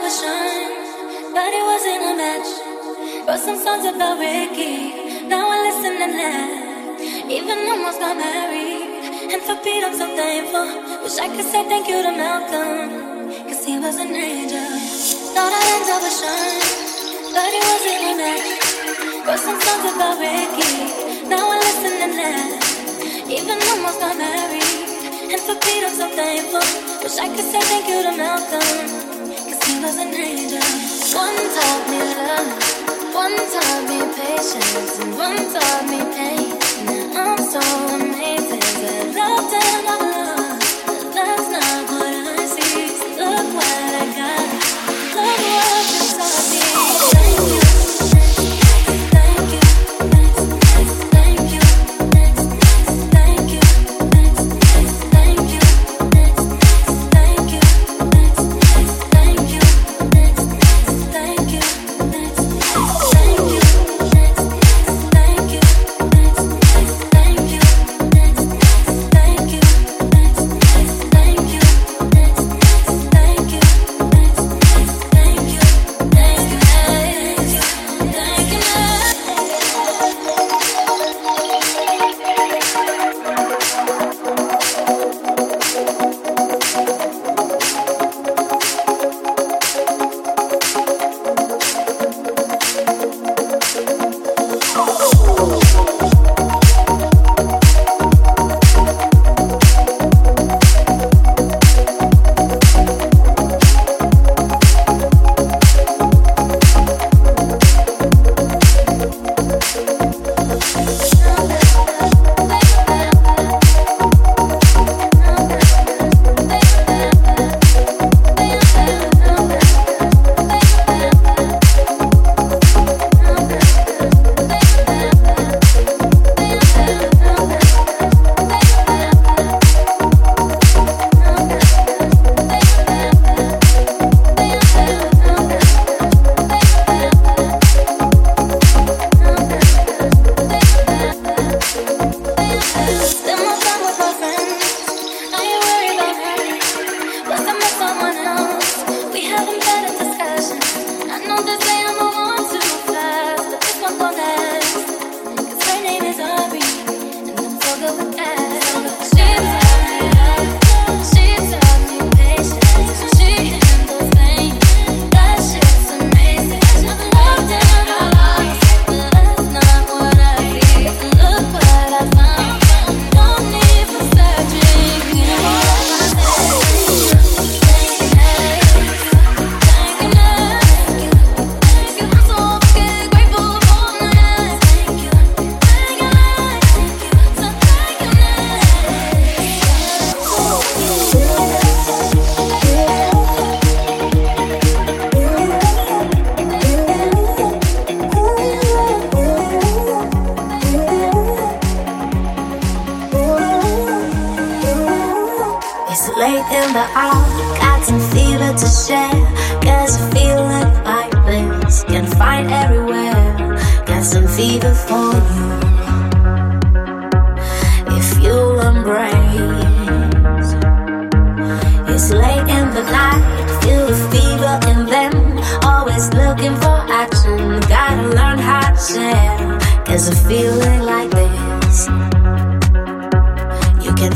shine, but it wasn't a match. Wrote some songs about Ricky, now I listen and laugh. Even almost got married, and for Pete I'm so thankful. Wish I could say thank you to Malcolm, cause he was an angel. Thought of a shine, but it wasn't a match. Wrote some songs about Ricky, now I listen and laugh. Even almost got married, and for Pete I'm so thankful. Wish I could say thank you to Malcolm. One taught me love, one taught me patience, and one taught me pain. Now I'm so amazing. That love and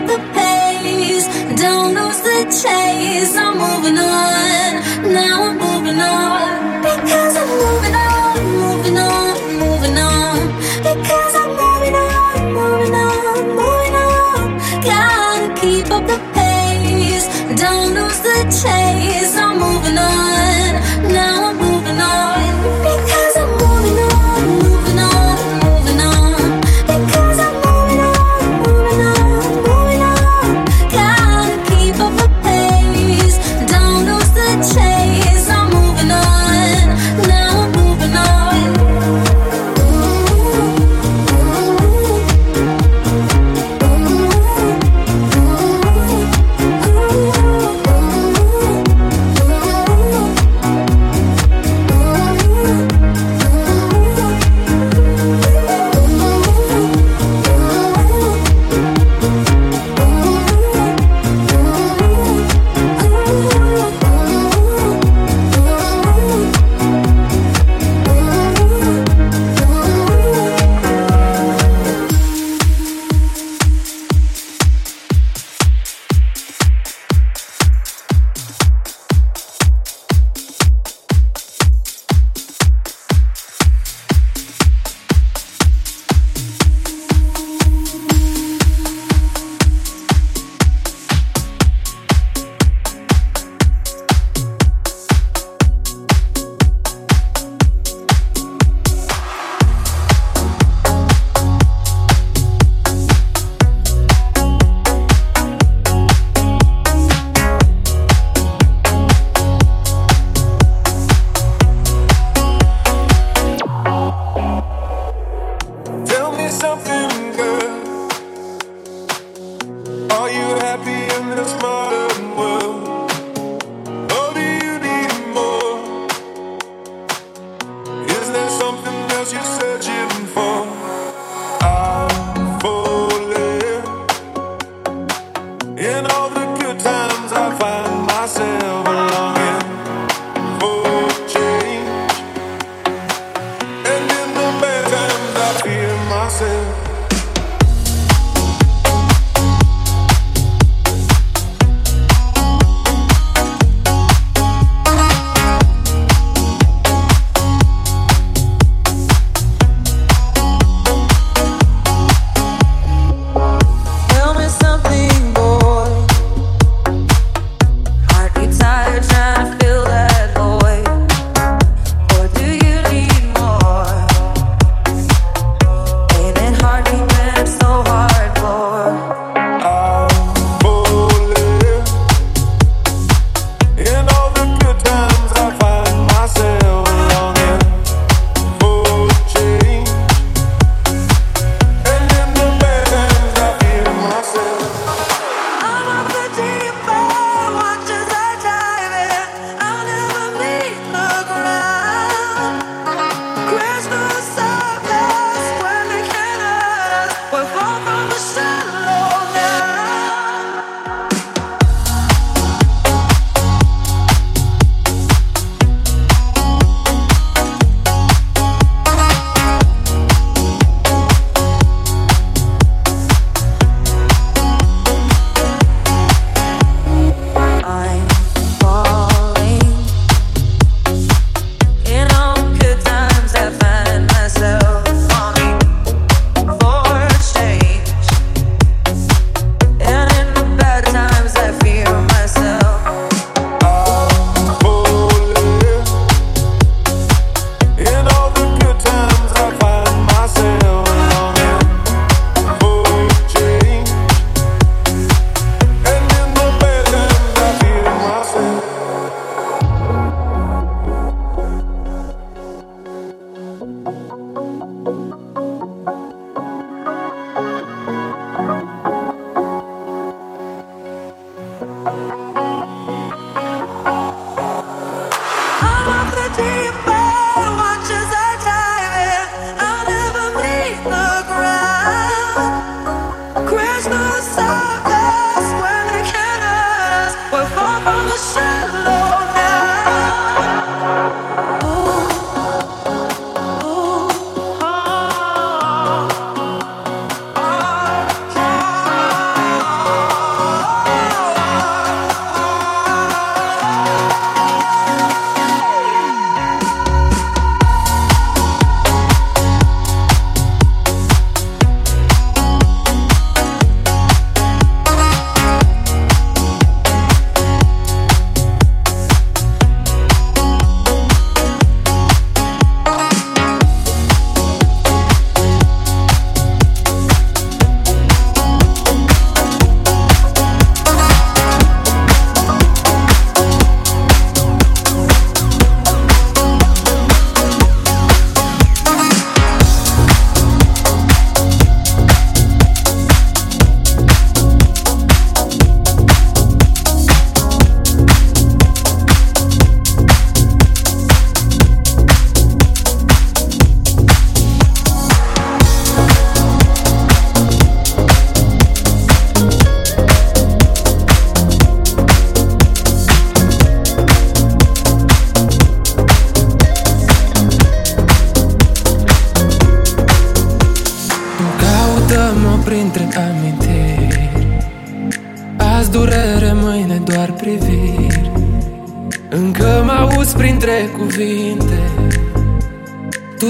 up the pace, don't lose the chase. I'm moving on.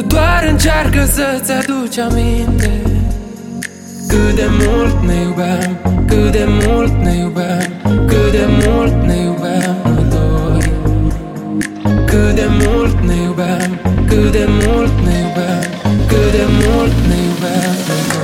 Tu doar încearcă să-ți aduci aminte. Cât de mult ne iubeam Cât de mult ne iubeam Cât de mult ne iubeam noi doi. Cât de mult ne iubeam Cât de mult ne iubeam Cât de mult ne iubeam noi doi.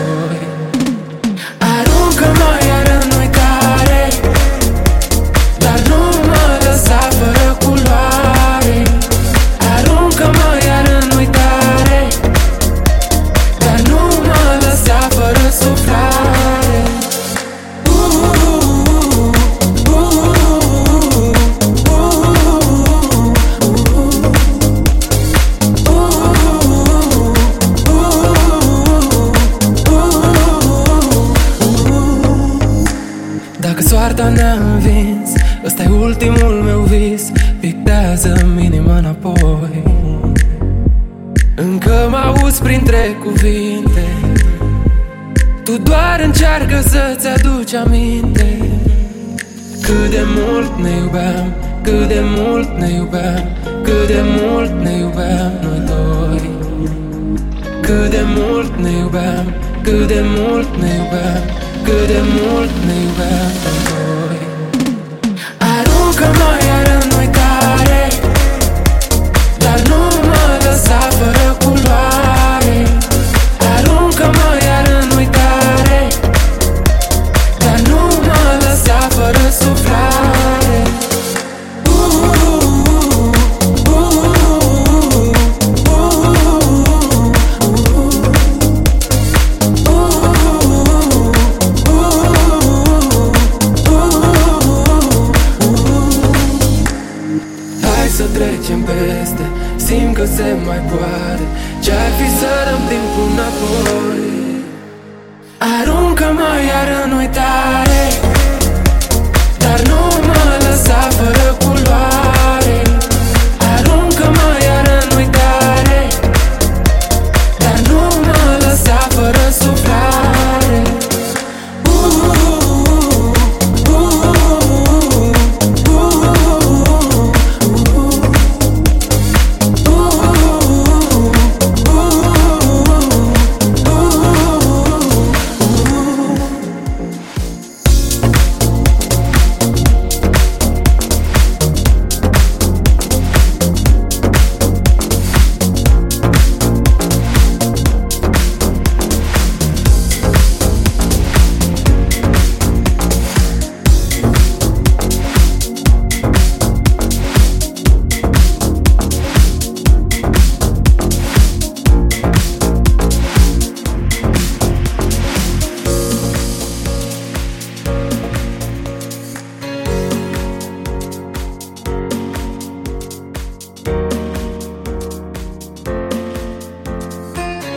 couldn't mold me well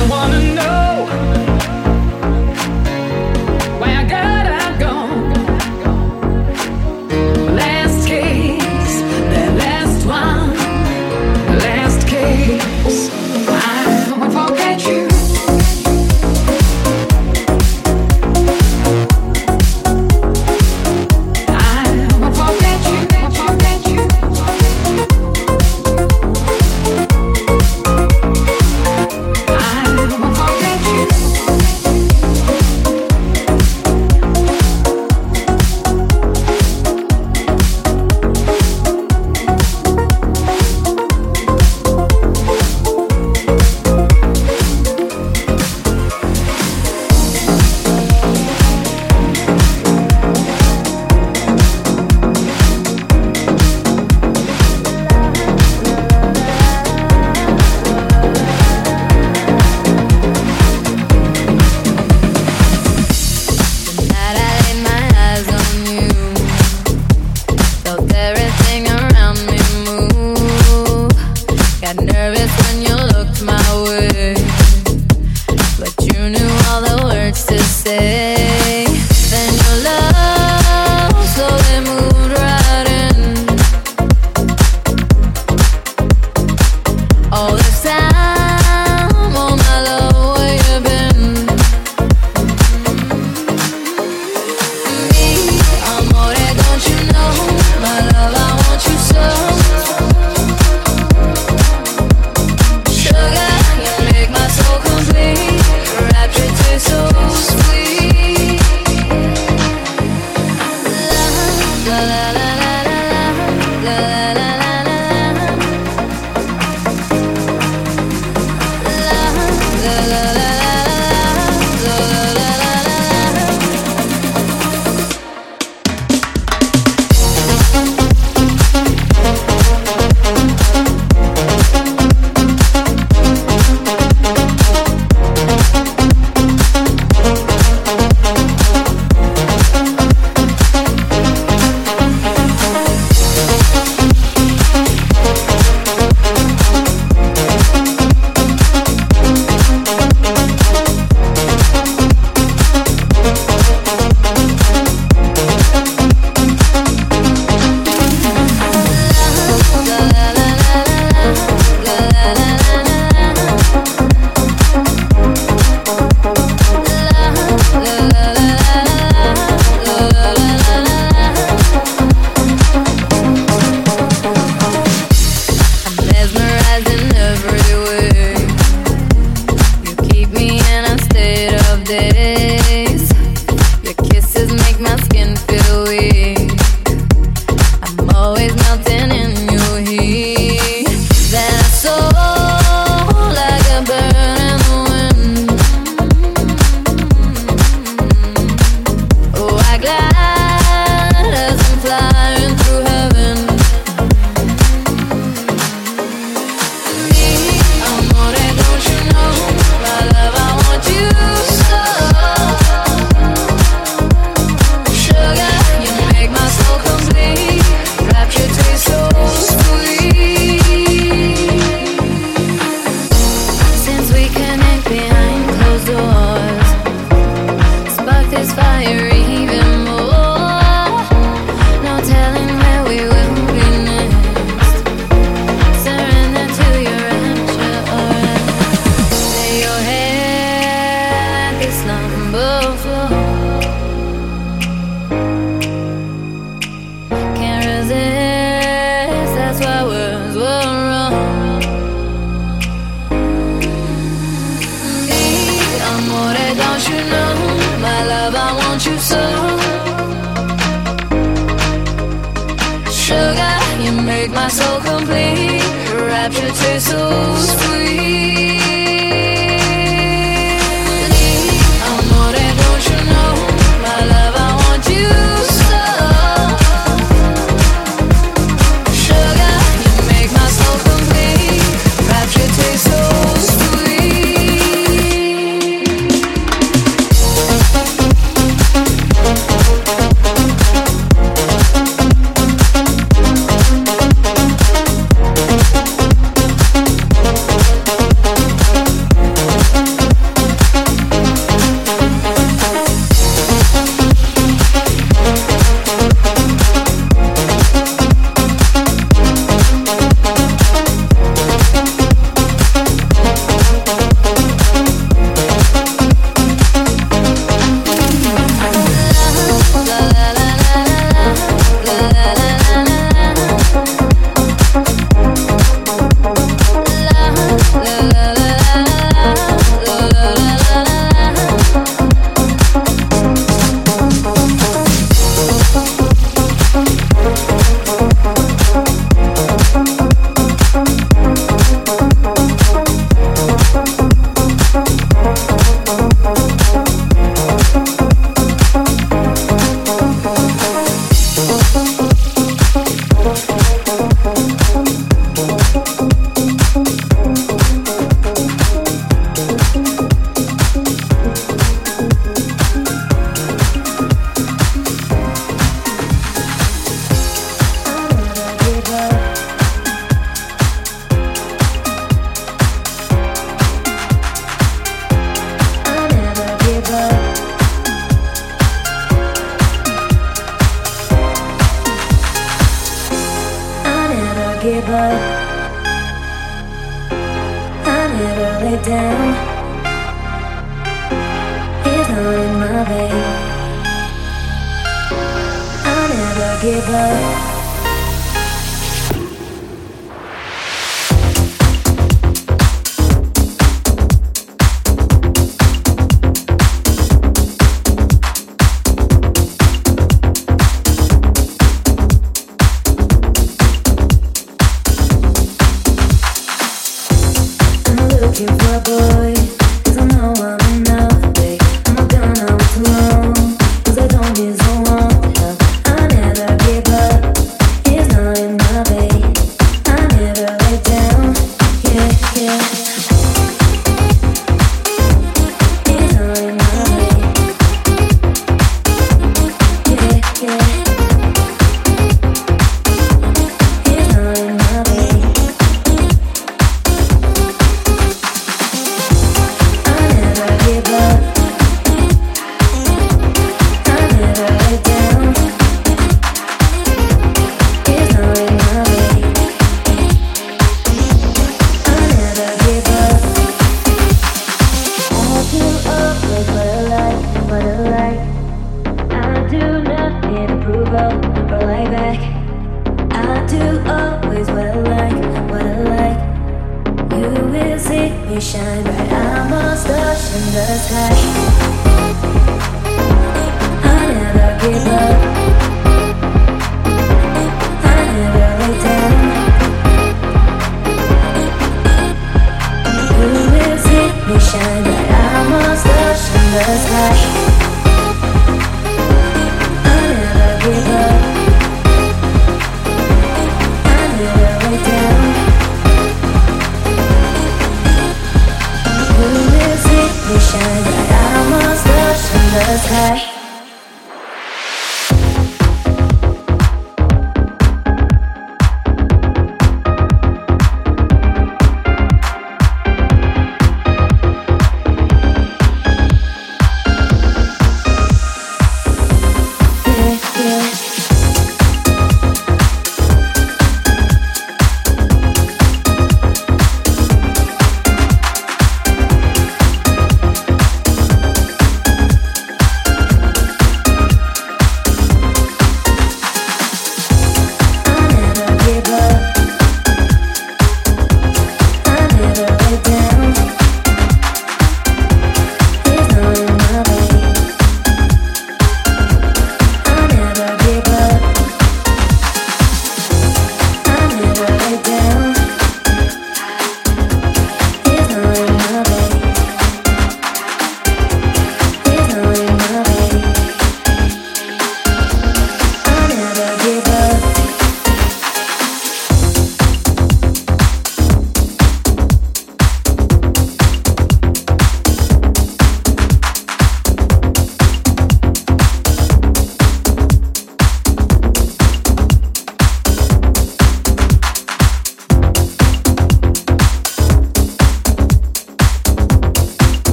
I wanna know